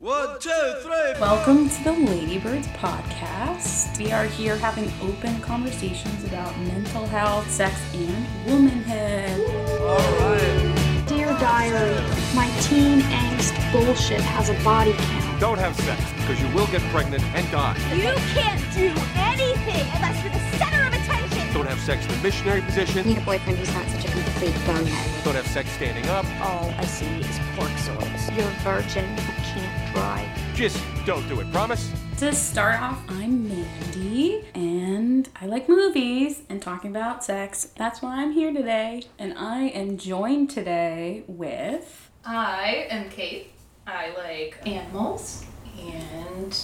One, two, three. Welcome to the Ladybirds podcast. We are here having open conversations about mental health, sex, and womanhood. All right. Dear Diary, my teen angst bullshit has a body count. Don't have sex, because you will get pregnant and die. You can't do anything unless you're the center of attention. Don't have sex in the missionary position. need a boyfriend who's not such a complete bonehead. Don't have sex standing up. All I see is pork soils. You're a virgin who. Just don't do it, promise? To start off, I'm Mandy, and I like movies and talking about sex. That's why I'm here today. And I am joined today with. I am Kate. I like animals and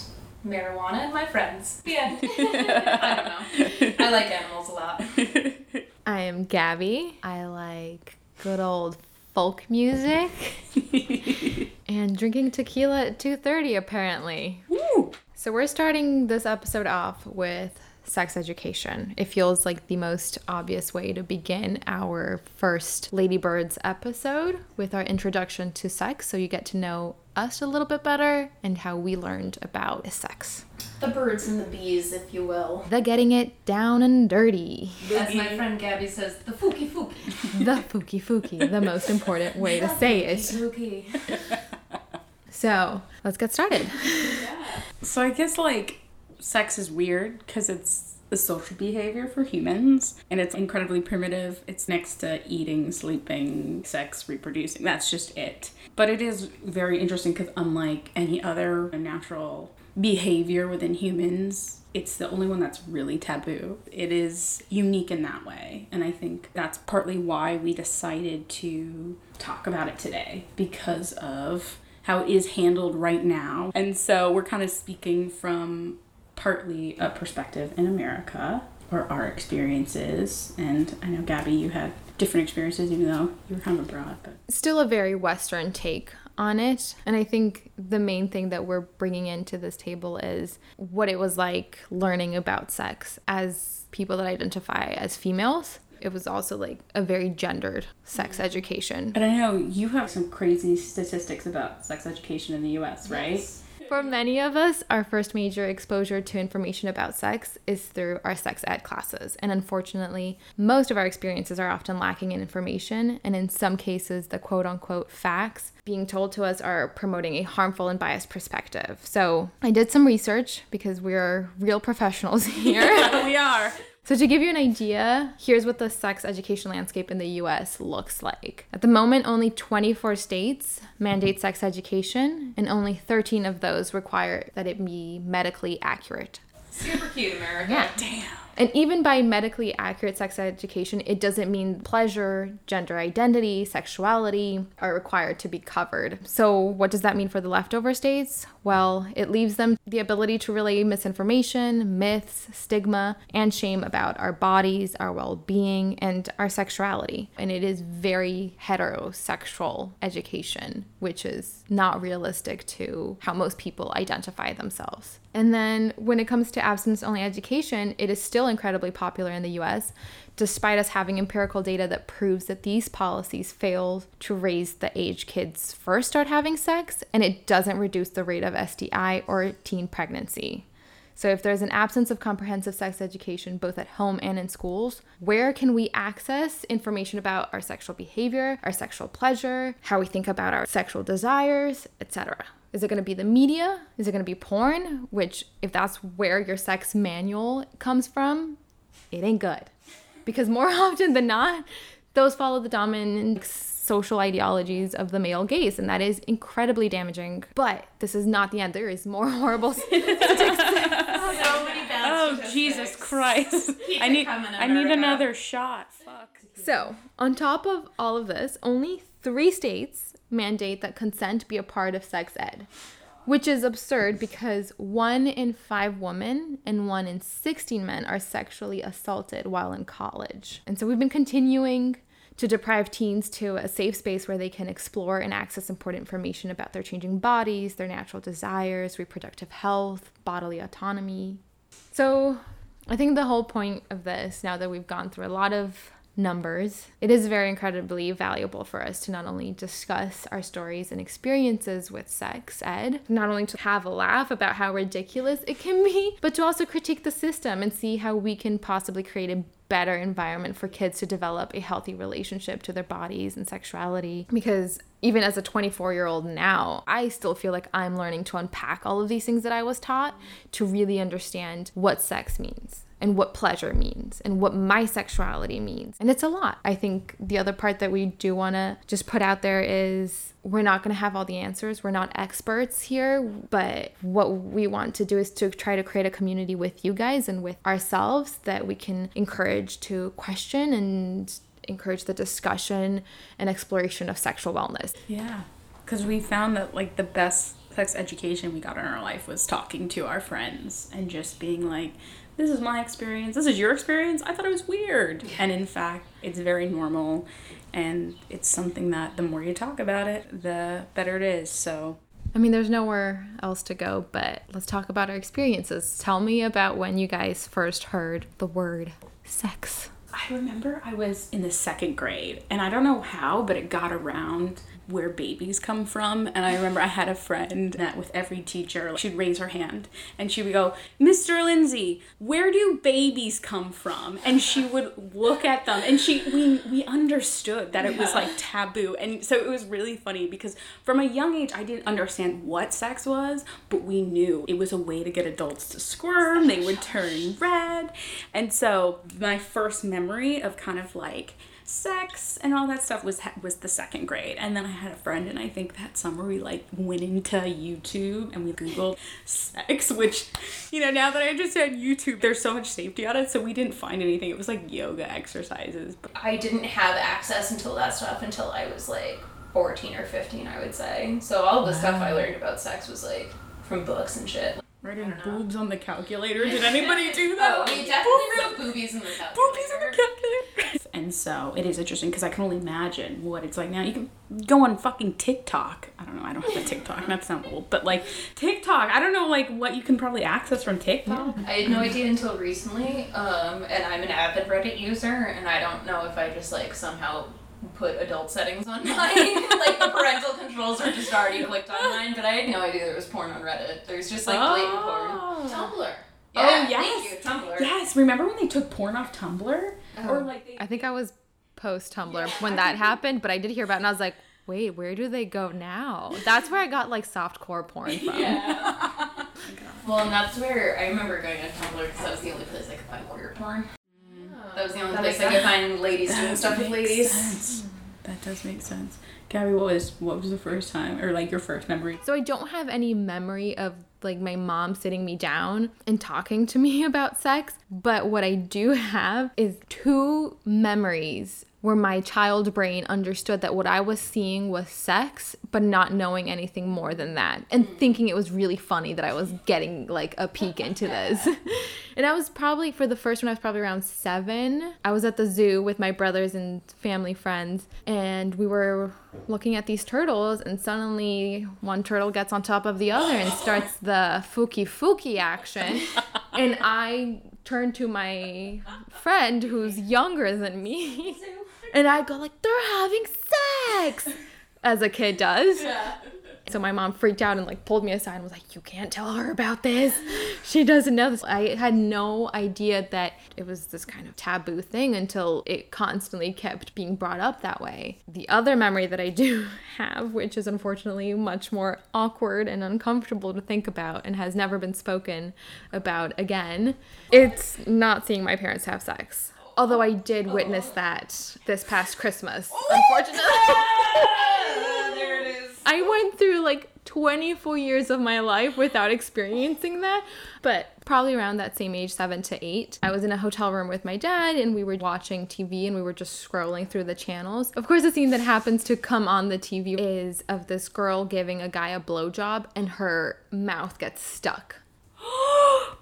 marijuana and my friends. Yeah. I don't know. I like animals a lot. I am Gabby. I like good old folk music and drinking tequila at 2:30 apparently. Woo! So we're starting this episode off with sex education. It feels like the most obvious way to begin our first Ladybirds episode with our introduction to sex so you get to know us a little bit better and how we learned about sex. The birds and the bees, if you will. The getting it down and dirty. As my friend Gabby says, the fooky fooky. The fooky fooky, the most important way to say it. Fooky. So let's get started. So I guess like sex is weird because it's a social behavior for humans and it's incredibly primitive. It's next to eating, sleeping, sex, reproducing. That's just it. But it is very interesting because unlike any other natural behavior within humans, it's the only one that's really taboo. It is unique in that way. And I think that's partly why we decided to talk about it today because of how it is handled right now. And so we're kind of speaking from partly a perspective in America or our experiences. And I know, Gabby, you had different experiences, even though you were kind of abroad. But Still a very Western take on it. And I think the main thing that we're bringing into this table is what it was like learning about sex as people that identify as females. It was also like a very gendered sex education. and I know you have some crazy statistics about sex education in the US, right? For many of us, our first major exposure to information about sex is through our sex ed classes. And unfortunately, most of our experiences are often lacking in information. And in some cases, the quote unquote facts being told to us are promoting a harmful and biased perspective. So I did some research because we're real professionals here. we are. So, to give you an idea, here's what the sex education landscape in the US looks like. At the moment, only 24 states mandate sex education, and only 13 of those require that it be medically accurate. Super cute, America. Yeah. Damn. And even by medically accurate sex education, it doesn't mean pleasure, gender identity, sexuality are required to be covered. So, what does that mean for the leftover states? Well, it leaves them the ability to relay misinformation, myths, stigma, and shame about our bodies, our well being, and our sexuality. And it is very heterosexual education, which is not realistic to how most people identify themselves. And then when it comes to abstinence only education, it is still incredibly popular in the US, despite us having empirical data that proves that these policies fail to raise the age kids first start having sex, and it doesn't reduce the rate of STI or teen pregnancy. So, if there's an absence of comprehensive sex education both at home and in schools, where can we access information about our sexual behavior, our sexual pleasure, how we think about our sexual desires, etc.? Is it going to be the media? Is it going to be porn? Which, if that's where your sex manual comes from, it ain't good. Because more often than not, those follow the dominant social ideologies of the male gaze, and that is incredibly damaging. But this is not the end. There is more horrible statistics. So many bad Oh, statistics. Jesus Christ. Keep I need, I need America. another shot. Fuck. So, on top of all of this, only three states mandate that consent be a part of sex ed, which is absurd because one in five women and one in 16 men are sexually assaulted while in college. And so, we've been continuing to deprive teens to a safe space where they can explore and access important information about their changing bodies, their natural desires, reproductive health, bodily autonomy. So, I think the whole point of this, now that we've gone through a lot of numbers. It is very incredibly valuable for us to not only discuss our stories and experiences with sex ed, not only to have a laugh about how ridiculous it can be, but to also critique the system and see how we can possibly create a better environment for kids to develop a healthy relationship to their bodies and sexuality. Because even as a 24 year old now, I still feel like I'm learning to unpack all of these things that I was taught to really understand what sex means and what pleasure means and what my sexuality means. And it's a lot. I think the other part that we do want to just put out there is we're not going to have all the answers. We're not experts here, but what we want to do is to try to create a community with you guys and with ourselves that we can encourage to question and encourage the discussion and exploration of sexual wellness. Yeah, because we found that like the best sex education we got in our life was talking to our friends and just being like, this is my experience, this is your experience. I thought it was weird. And in fact, it's very normal. And it's something that the more you talk about it, the better it is. So I mean, there's nowhere else to go, but let's talk about our experiences. Tell me about when you guys first heard the word sex. I remember I was in the second grade, and I don't know how, but it got around where babies come from. And I remember I had a friend that with every teacher, she'd raise her hand and she would go, Mr. Lindsay, where do babies come from? And she would look at them and she we we understood that it was like taboo. And so it was really funny because from a young age I didn't understand what sex was, but we knew it was a way to get adults to squirm, they would turn red. And so my first memory of kind of like sex and all that stuff was was the second grade. And then i had a friend and i think that summer we like went into youtube and we googled sex which you know now that i understand youtube there's so much safety on it. So we didn't find anything. It was like yoga exercises but I didn't have access until that stuff until I was like 14 or 15, I would say. So all the stuff I learned about sex was like from books and shit. writing boobs on the calculator. Did anybody do that? Oh, we definitely wrote boobies in the calculator. boobies on the calculator and so it is interesting because i can only imagine what it's like now you can go on fucking tiktok i don't know i don't have a tiktok not to old but like tiktok i don't know like what you can probably access from tiktok I had no idea until recently, um, and I'm an avid Reddit user, and I don't know if I just like somehow put adult settings on mine. like the parental controls were just already clicked on mine, but I had no idea there was porn on Reddit. There's just like blatant porn. Tumblr. Oh, yes. Thank you, Tumblr. yes remember when they took porn off tumblr oh, or like they I think I was post Tumblr when that happened, but I did hear about it and I was like, wait, where do they go now? That's where I got like soft core porn from. Well, and that's where I remember going on Tumblr because that was the only place I could find queer porn. Mm. That was the only place I could find ladies doing stuff with ladies. sense. that does make sense gabby what was what was the first time or like your first memory? So I don't have any memory of like my mom sitting me down and talking to me about sex, but what I do have is two memories where my child brain understood that what I was seeing was sex, but not knowing anything more than that and mm. thinking it was really funny that I was getting like a peek into this. and I was probably for the first one I was probably around 7. I was at the zoo with my brothers and family friends and we were looking at these turtles and suddenly one turtle gets on top of the other and starts the fooky fooky action and I turn to my friend who's younger than me and I go like they're having sex as a kid does. So my mom freaked out and like pulled me aside and was like, "You can't tell her about this. She doesn't know this." I had no idea that it was this kind of taboo thing until it constantly kept being brought up that way. The other memory that I do have, which is unfortunately much more awkward and uncomfortable to think about and has never been spoken about again, it's not seeing my parents have sex. Although I did witness oh. that this past Christmas, oh, unfortunately. Oh, there it is. I went through like 24 years of my life without experiencing that, but probably around that same age, seven to eight. I was in a hotel room with my dad and we were watching TV and we were just scrolling through the channels. Of course, the scene that happens to come on the TV is of this girl giving a guy a blowjob and her mouth gets stuck.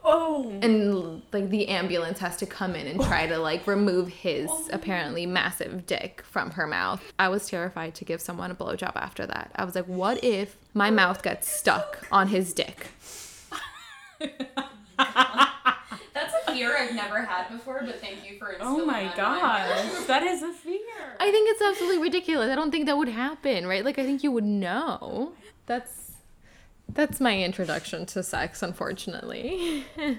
Oh And like the ambulance has to come in and oh. try to like remove his oh. apparently massive dick from her mouth. I was terrified to give someone a blowjob after that. I was like, what if my mouth gets stuck on his dick? That's a fear I've never had before, but thank you for oh instilling Oh my that gosh, that is a fear. I think it's absolutely ridiculous. I don't think that would happen, right? Like I think you would know. That's that's my introduction to sex, unfortunately.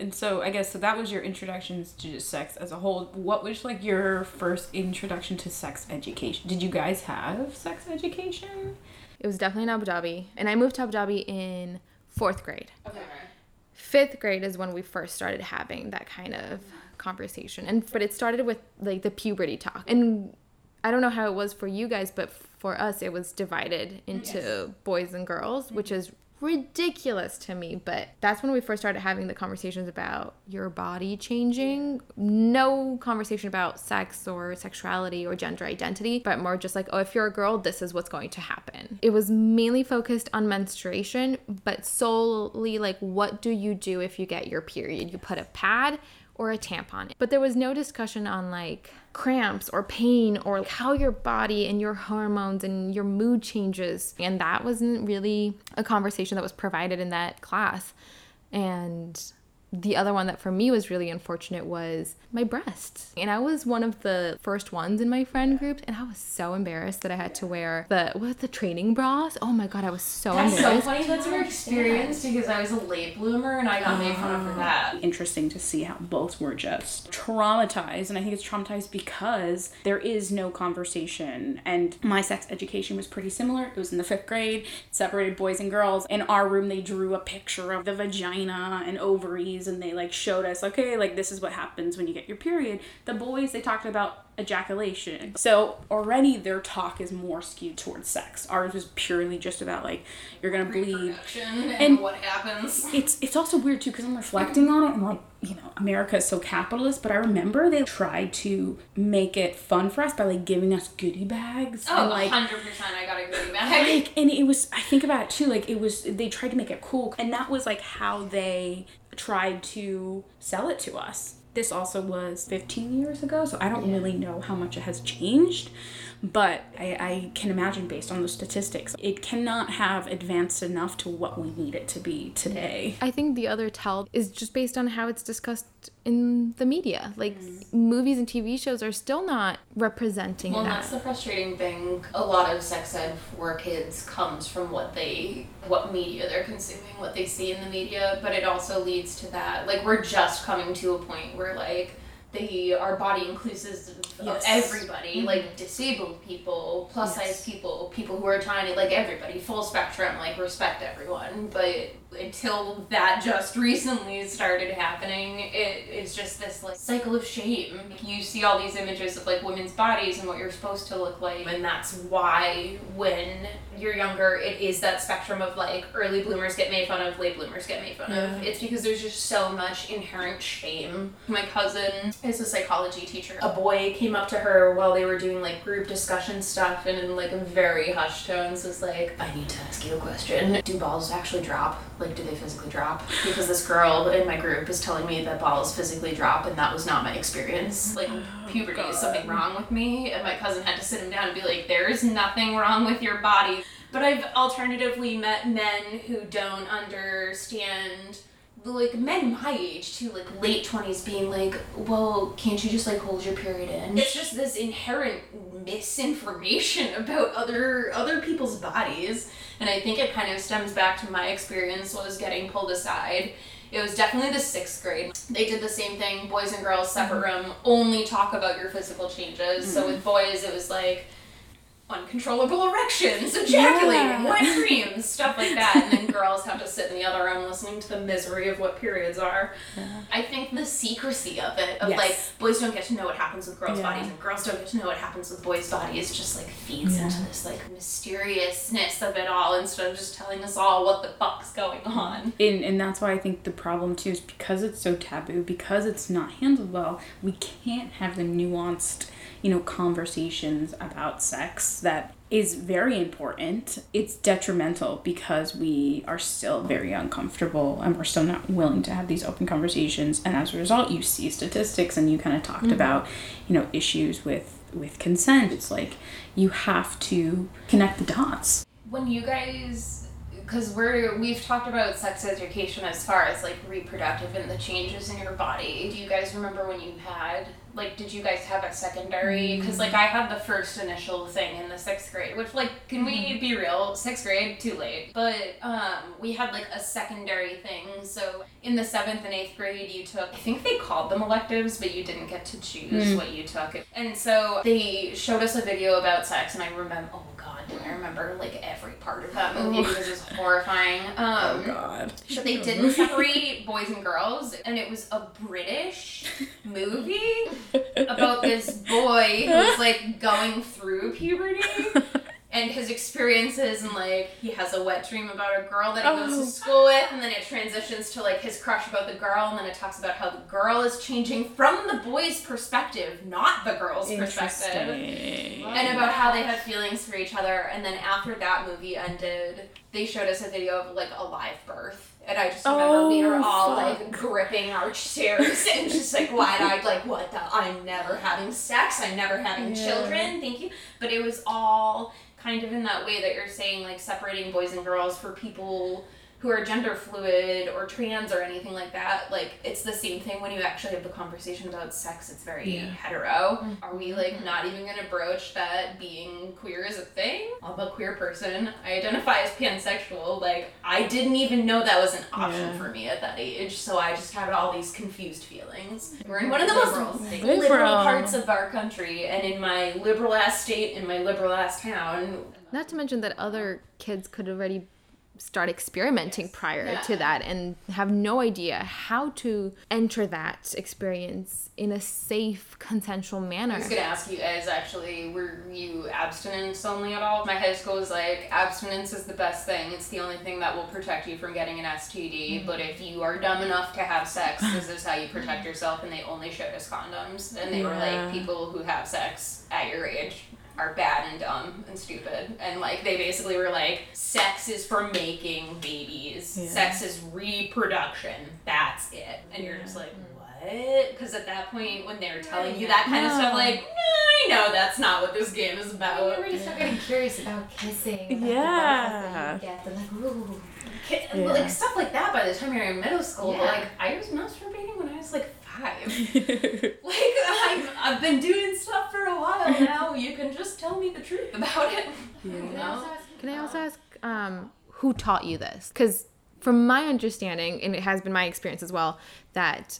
And so I guess so that was your introductions to just sex as a whole. What was like your first introduction to sex education? Did you guys have sex education? It was definitely in Abu Dhabi, and I moved to Abu Dhabi in fourth grade. Okay. Fifth grade is when we first started having that kind of conversation, and but it started with like the puberty talk, and I don't know how it was for you guys, but for us it was divided mm-hmm. into boys and girls, which mm-hmm. is ridiculous to me but that's when we first started having the conversations about your body changing. No conversation about sex or sexuality or gender identity but more just like oh if you're a girl this is what's going to happen. It was mainly focused on menstruation but solely like what do you do if you get your period? You put a pad or a tampon. But there was no discussion on like cramps or pain or how your body and your hormones and your mood changes. And that wasn't really a conversation that was provided in that class. And the other one that for me was really unfortunate was my breasts. And I was one of the first ones in my friend group, and I was so embarrassed that I had to wear the what the training bras. Oh my god, I was so embarrassed. That's so funny. That's your experience because I was a late bloomer and I got made fun of for ah. that. Interesting to see how both were just traumatized. And I think it's traumatized because there is no conversation. And my sex education was pretty similar. It was in the fifth grade, separated boys and girls. In our room, they drew a picture of the vagina and ovaries and they like showed us, okay, like this is what happens when you get your period. The boys, they talked about ejaculation. So already their talk is more skewed towards sex. Ours was purely just about like, you're gonna bleed. And, And- what happens. it's it's also weird too because I'm reflecting on it and like you know America is so capitalist, but I remember they tried to make it fun for us by like giving us goodie bags Oh, and like 100% I got a goodie bag. like and it was I think about it too like it was they tried to make it cool and that was like how they tried to sell it to us. This also was 15 years ago, so I don't really know how much it has changed, but I, I can imagine based on the statistics, it cannot have advanced enough to what we need it to be today. I think the other tell is just based on how it's discussed in the media. Like mm. movies and TV shows are still not representing Well, that. that's the frustrating thing. A lot of sex ed for kids comes from what they, what media they're consuming, what they see in the media, but it also leads to that. Like, we're just coming to a point where, like, they are body inclusive of Yes. everybody, mm-hmm. like disabled people, plus size people, people who are tiny, like everybody, full spectrum, like respect everyone. But until that just recently started happening, it is just this like cycle of shame. You see all these images of like women's bodies and what you're supposed to look like, and that's why when you're younger, it is that spectrum of like early bloomers get made fun of, late bloomers get made fun of. It's because there's just so much inherent shame. My cousin is a psychology teacher. A boy came up to her while they were doing like group discussion stuff and in like a very hushed tones was like, I need to ask you a question. Do balls actually drop? Like, do they physically drop? Because this girl in my group is telling me that balls physically drop and that was not my experience. Like, oh, puberty is something wrong with me. And my cousin had to sit him down and be like, there is nothing wrong with your body. But I've alternatively met men who don't understand like men my age too, like late twenties, being like, "Well, can't you just like hold your period in?" It's just this inherent misinformation about other other people's bodies, and I think it kind of stems back to my experience was getting pulled aside. It was definitely the sixth grade. They did the same thing, boys and girls, separate mm-hmm. room, only talk about your physical changes. So mm-hmm. with boys, it was like uncontrollable erections, ejaculating, wet dreams, stuff like that. And then girls have to sit in the other room listening to the misery of what periods are. I think the secrecy of it, of Yes. like boys don't get to know what happens with girls' Yeah. bodies and girls don't get to know what happens with boys' bodies, just like feeds into this like mysteriousness of it all instead of just telling us all what the fuck's going on. and and that's why I think the problem too is because it's so taboo, because it's not handled well, we can't have the nuanced, you know, conversations about sex that is very important. It's detrimental because we are still very uncomfortable and we're still not willing to have these open conversations. And as a result, you see statistics and you kind of talked mm-hmm. about, you know, issues with with consent. It's like you have to connect the dots. when you guys because we're we've talked about sex education as far as like reproductive and the changes in your body. Do you guys remember when you had like did you guys have a secondary? Because like I had the first initial thing in the sixth grade, which like can we be real? Sixth grade, too late. But um, we had like a secondary thing. So in the seventh and eighth grade, you took I think they called them electives, but you didn't get to choose what you took. And so they showed us a video about sex, and I remember oh god, do I remember like every part of that movie because it was horrifying. Um, God. so they didn't separate boys and girls, and it was a British movie about this boy who's like going through puberty and his experiences, and like he has a wet dream about a girl that he goes Oh. to school with, and then it transitions to like his crush about the girl, and then it talks about how the girl is changing from the boy's perspective, not the girl's perspective and about how they have feelings for each other. And then after that movie ended, they showed us a video of like a live birth. And I just remember we were Oh, all fuck. like gripping our chairs and just like wide eyed, like, what the? I'm never having sex. I'm never having Yeah. children. Thank you. But it was all kind of in that way that you're saying, like separating boys and girls for people who are gender fluid or trans or anything like that. Like, it's the same thing when you actually have the conversation about sex. It's very Yeah. hetero. Mm-hmm. Are we like not even gonna broach that being queer is a thing? I'm a queer person. I identify as pansexual. Like, I didn't even know that was an option Yeah. for me at that age. So I just had all these confused feelings. We're in one of the most Liberal. liberal parts of our country, and in my liberal ass state, in my liberal ass town. Not to mention that other kids could already start experimenting prior to that and have no idea how to enter that experience in a safe, consensual manner. I was gonna ask you guys actually, were you abstinence only at all? My high school was like, abstinence is the best thing. It's the only thing that will protect you from getting an STD. Mm-hmm. But if you are dumb enough to have sex, this is how you protect mm-hmm. yourself. And they only showed us condoms. And they were like, people who have sex at your age are bad and dumb and stupid. And like, they basically were like, sex is for making babies, Yeah. sex is reproduction. That's it. And you're just like, what? Because at that point, when they're telling you that kind of stuff, No. like, I know that's not what this game is about. You already start getting curious about kissing. about Yeah. butterflies that you get, and like, ooh. Ki- Yeah. Like stuff like that by the time you're in middle school. But like, I was masturbating when I was like like, I've, I've been doing stuff for a while now. You can just tell me the truth about it. You know? Can I also ask um, who taught you this? Because from my understanding, and it has been my experience as well, that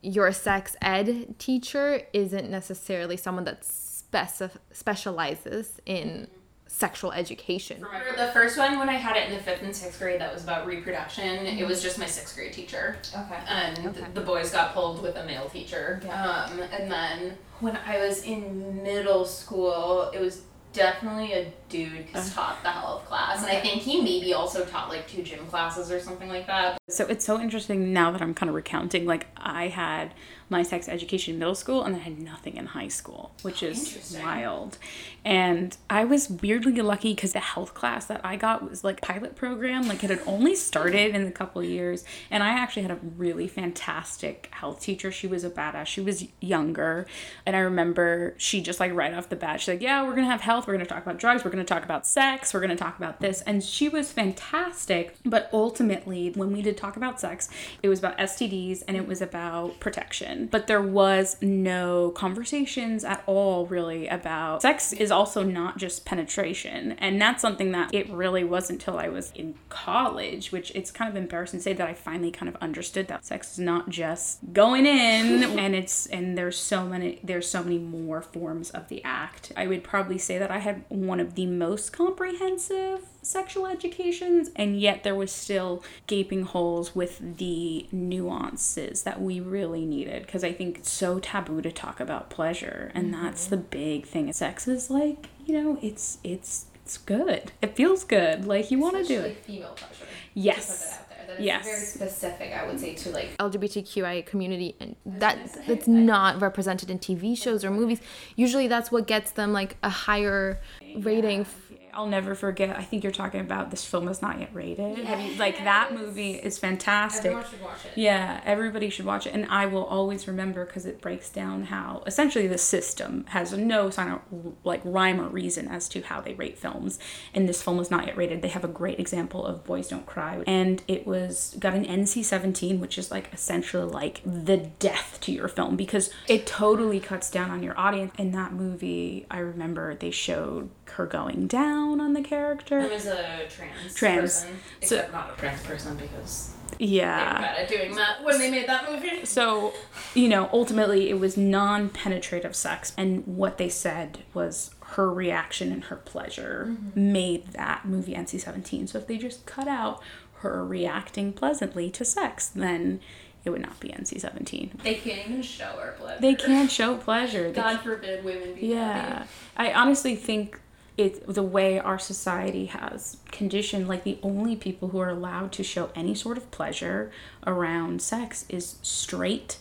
your sex ed teacher isn't necessarily someone that specif- specializes in sexual education. For the first one, when I had it in the fifth and sixth grade, that was about reproduction. It was just my sixth grade teacher. Okay. and the boys got pulled with a male teacher. Yeah. Um, and then when I was in middle school, it was definitely a dude who taught the health class, and I think he maybe also taught like two gym classes or something like that. So it's so interesting now that I'm kind of recounting. Like I had my sex education in middle school and I had nothing in high school, which is wild. And I was weirdly lucky because the health class that I got was like pilot program. Like it had only started in a couple years, and I actually had a really fantastic health teacher. She was a badass. She was younger, and I remember she just like right off the bat, she's like, "Yeah, we're gonna have health. We're gonna talk about drugs. We're gonna talk about sex. We're gonna talk about this." And she was fantastic. But ultimately, when we did talk about sex, it was about STDs and it was about protection. But there was no conversations at all really about sex is also not just penetration. And that's something that it really wasn't until I was in college, which it's kind of embarrassing to say that I finally kind of understood that sex is not just going in and it's and there's so many there's so many more forms of the act. I would probably say that I had one of the most comprehensive sexual educations and yet there was still gaping holes with the nuances that we really needed because I think it's so taboo to talk about pleasure and that's the big thing. Sex is like, you know, it's it's it's good. It feels good. Like you want to do it. female pleasure. Yes. To put it out there. That Yes. very specific, I would say, to like LGBTQI community and that that's not represented in TV shows or movies. Usually that's what gets them like a higher rating f- I'll never forget. I think you're talking about this film is not yet rated. Have you, like that movie is fantastic. Everyone should watch it. Yeah, everybody should watch it, and I will always remember because it breaks down how essentially the system has no sign of like rhyme or reason as to how they rate films. And this film was not yet rated. They have a great example of Boys Don't Cry, and it was got an NC-17, which is like essentially like the death to your film because it totally cuts down on your audience. In that movie, I remember they showed her going down on the character. I was a trans, Trans. person, So- except not a trans person because Yeah. they were bad at doing that when they made that movie. So, you know, ultimately it was non penetrative sex. And what they said was her reaction and her pleasure mm-hmm. made that movie NC 17. So if they just cut out her reacting pleasantly to sex, then it would not be NC 17. They can't even show her pleasure. They can't show pleasure. God forbid women be yeah. happy. I honestly think it the way our society has conditioned like the only people who are allowed to show any sort of pleasure around sex is straight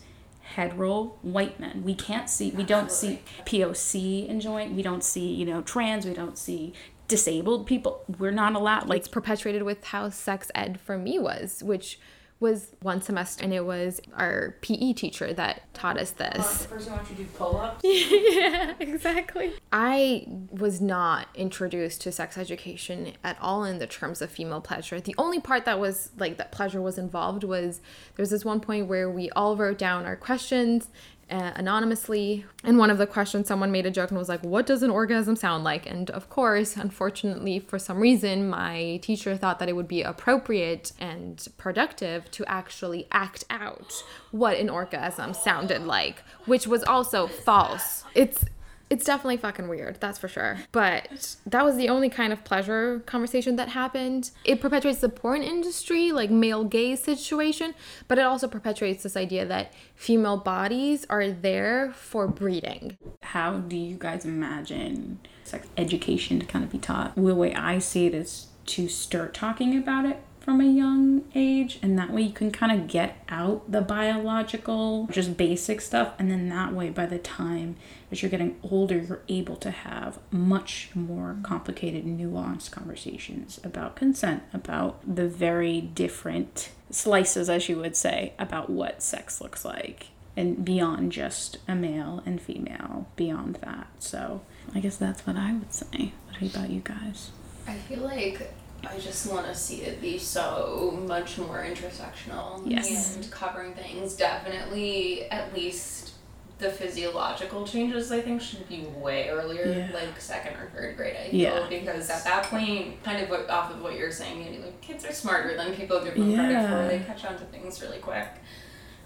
hetero white men. We can't see we don't see POC enjoying, we don't see, you know, trans, we don't see disabled people. We're not allowed like it's perpetuated with how sex ed for me was, which was one semester, and it was our PE teacher that taught us this. First, I want you to do pull-ups. yeah, exactly. I was not introduced to sex education at all in the terms of female pleasure. The only part that was like that pleasure was involved was there was this one point where we all wrote down our questions uh, anonymously. And one of the questions, someone made a joke and was like, What does an orgasm sound like? And of course, unfortunately, for some reason, my teacher thought that it would be appropriate and productive to actually act out what an orgasm sounded like, which was also false. It's it's definitely fucking weird, that's for sure. But that was the only kind of pleasure conversation that happened. It perpetuates the porn industry, like male gaze situation, but it also perpetuates this idea that female bodies are there for breeding. how do you guys imagine sex education to kind of be taught? The way I see it is to start talking about it from a young age, and that way you can kind of get out the biological, just basic stuff, and then that way, by the time as you're getting older, you're able to have much more complicated, nuanced conversations about consent, about the very different slices, as you would say, about what sex looks like and beyond just a male and female beyond that. So i guess that's what i would say. What about you guys? I feel like I just want to see it be so much more intersectional Yes. and covering things. Definitely, at least the physiological changes. I think should be way earlier, Yeah. like second or third grade. I feel Yeah. because at that point, kind of what, off of what you're saying, you know, like kids are smarter than people give them credit Yeah. for. They catch on to things really quick.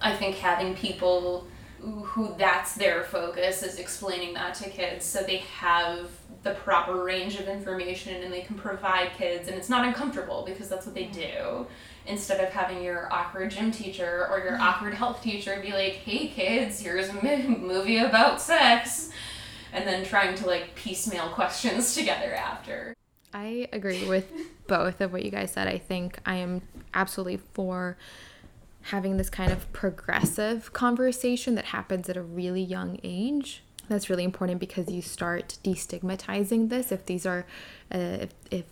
I think having people who- that's their focus is explaining that to kids. So they have the proper range of information and they can provide kids and it's not uncomfortable because that's what they do. Instead of having your awkward gym teacher or your awkward health teacher be like hey kids here's a movie about sex and then trying to like piecemeal questions together after. I agree with both of what you guys said. I think I am absolutely for having this kind of progressive conversation that happens at a really young age. That's really important because you start destigmatizing this. If these are, uh, if, if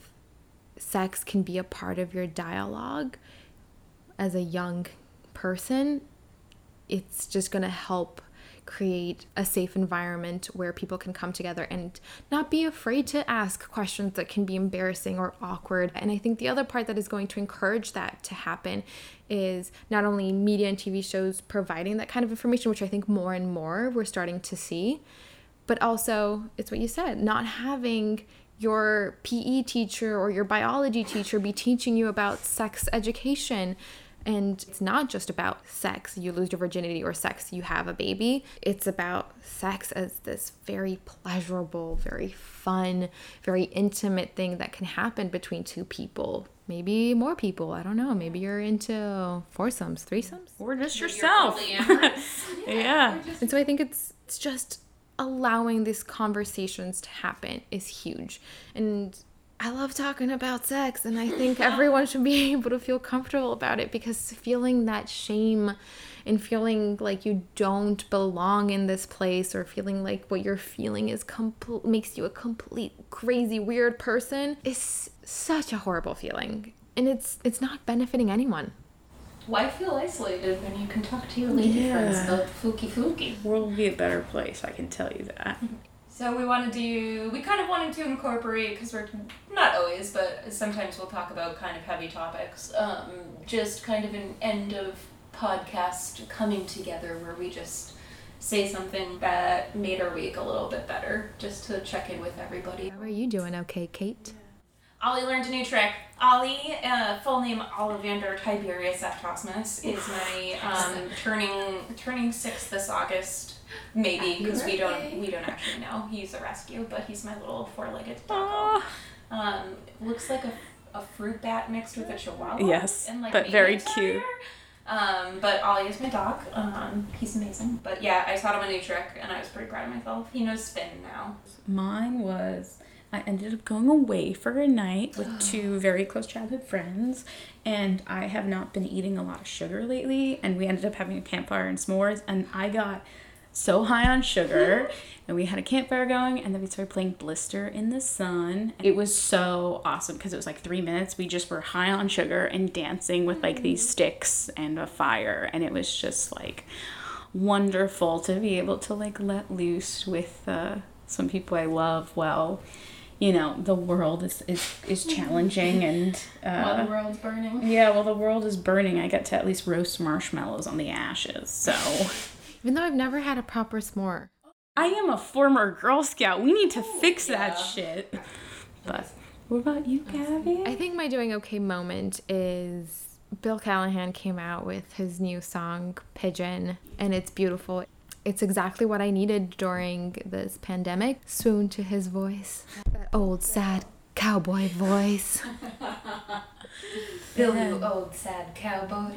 sex can be a part of your dialogue as a young person, it's just going to help create a safe environment where people can come together and not be afraid to ask questions that can be embarrassing or awkward. And I think the other part that is going to encourage that to happen is not only media and TV shows providing that kind of information, which I think more and more we're starting to see, but also it's what you said, not having your PE teacher or your biology teacher be teaching you about sex education. And it's not just about sex, you lose your virginity, or sex, you have a baby. It's about sex as this very pleasurable, very fun, very intimate thing that can happen between two people. Maybe more people. I don't know. Maybe you're into foursomes, threesomes. or just You're yourself polyamorous. yeah And so I think it's it's just allowing these conversations to happen is huge. And I love talking about sex, and I think everyone should be able to feel comfortable about it because feeling that shame and feeling like you don't belong in this place or feeling like what you're feeling is complete makes you a complete crazy weird person is such a horrible feeling and it's it's not benefiting anyone Why feel isolated when you can talk to your lady Yeah. friends about fooky fooky? World will be a better place, I can tell you that. Mm-hmm. So we want to do. We kind of wanted to incorporate because we're not always, but sometimes we'll talk about kind of heavy topics. Um, just kind of an end of podcast coming together where we just say something that made our week a little bit better, just to check in with everybody. how are you doing okay kate Ollie learned a new trick. Ollie, uh, full name Ollivander Tiberius Aptosmus, is my um, turning turning six this August. Maybe because we don't we don't actually know. He's a rescue, but he's my little four-legged dog. Um, looks like a, a fruit bat mixed with a chihuahua. Yes, and like but very cute. Um, but Ollie is my dog. Um, he's amazing. But yeah, I taught him a new trick, and I was pretty proud of myself. He knows spin now. Mine was I ended up going away for a night with two very close childhood friends, and I have not been eating a lot of sugar lately. And we ended up having a campfire and s'mores, and I got so high on sugar, and we had a campfire going, and then we started playing Blister in the Sun. It was so awesome because it was like three minutes. We just were high on sugar and dancing with like these sticks and a fire, and it was just like wonderful to be able to like let loose with uh, some people I love. Well, you know, the world is is, is challenging and While uh, the world's burning. yeah, well, the world is burning. I get to at least roast marshmallows on the ashes. So even though i've never had a proper s'more I am a former Girl Scout. We need to fix that shit. But what about you, Gabby? I think my doing okay moment is Bill Callahan came out with his new song Pigeon and it's beautiful. It's exactly what I needed during this pandemic. Swoon to his voice. That old sad cowboy voice. Bill, you old sad cowboy.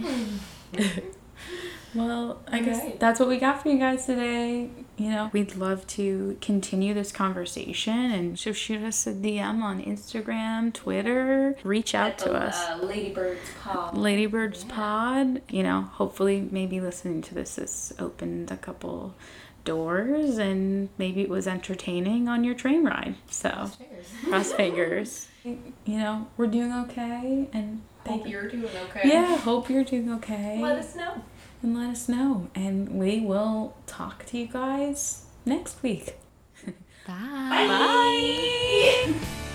Well, I guess that's what we got for you guys today. You know, we'd love to continue this conversation and so shoot us a DM on Instagram, Twitter, reach out to us. Uh, Ladybird's Pod. Ladybirds Pod, you know, hopefully maybe listening to this has opened a couple doors and maybe it was entertaining on your train ride. So, cross fingers. You know, we're doing okay and Hope you're doing okay. Yeah, hope you're doing okay. Let us know and let us know. And we will talk to you guys next week. Bye. Bye. Bye.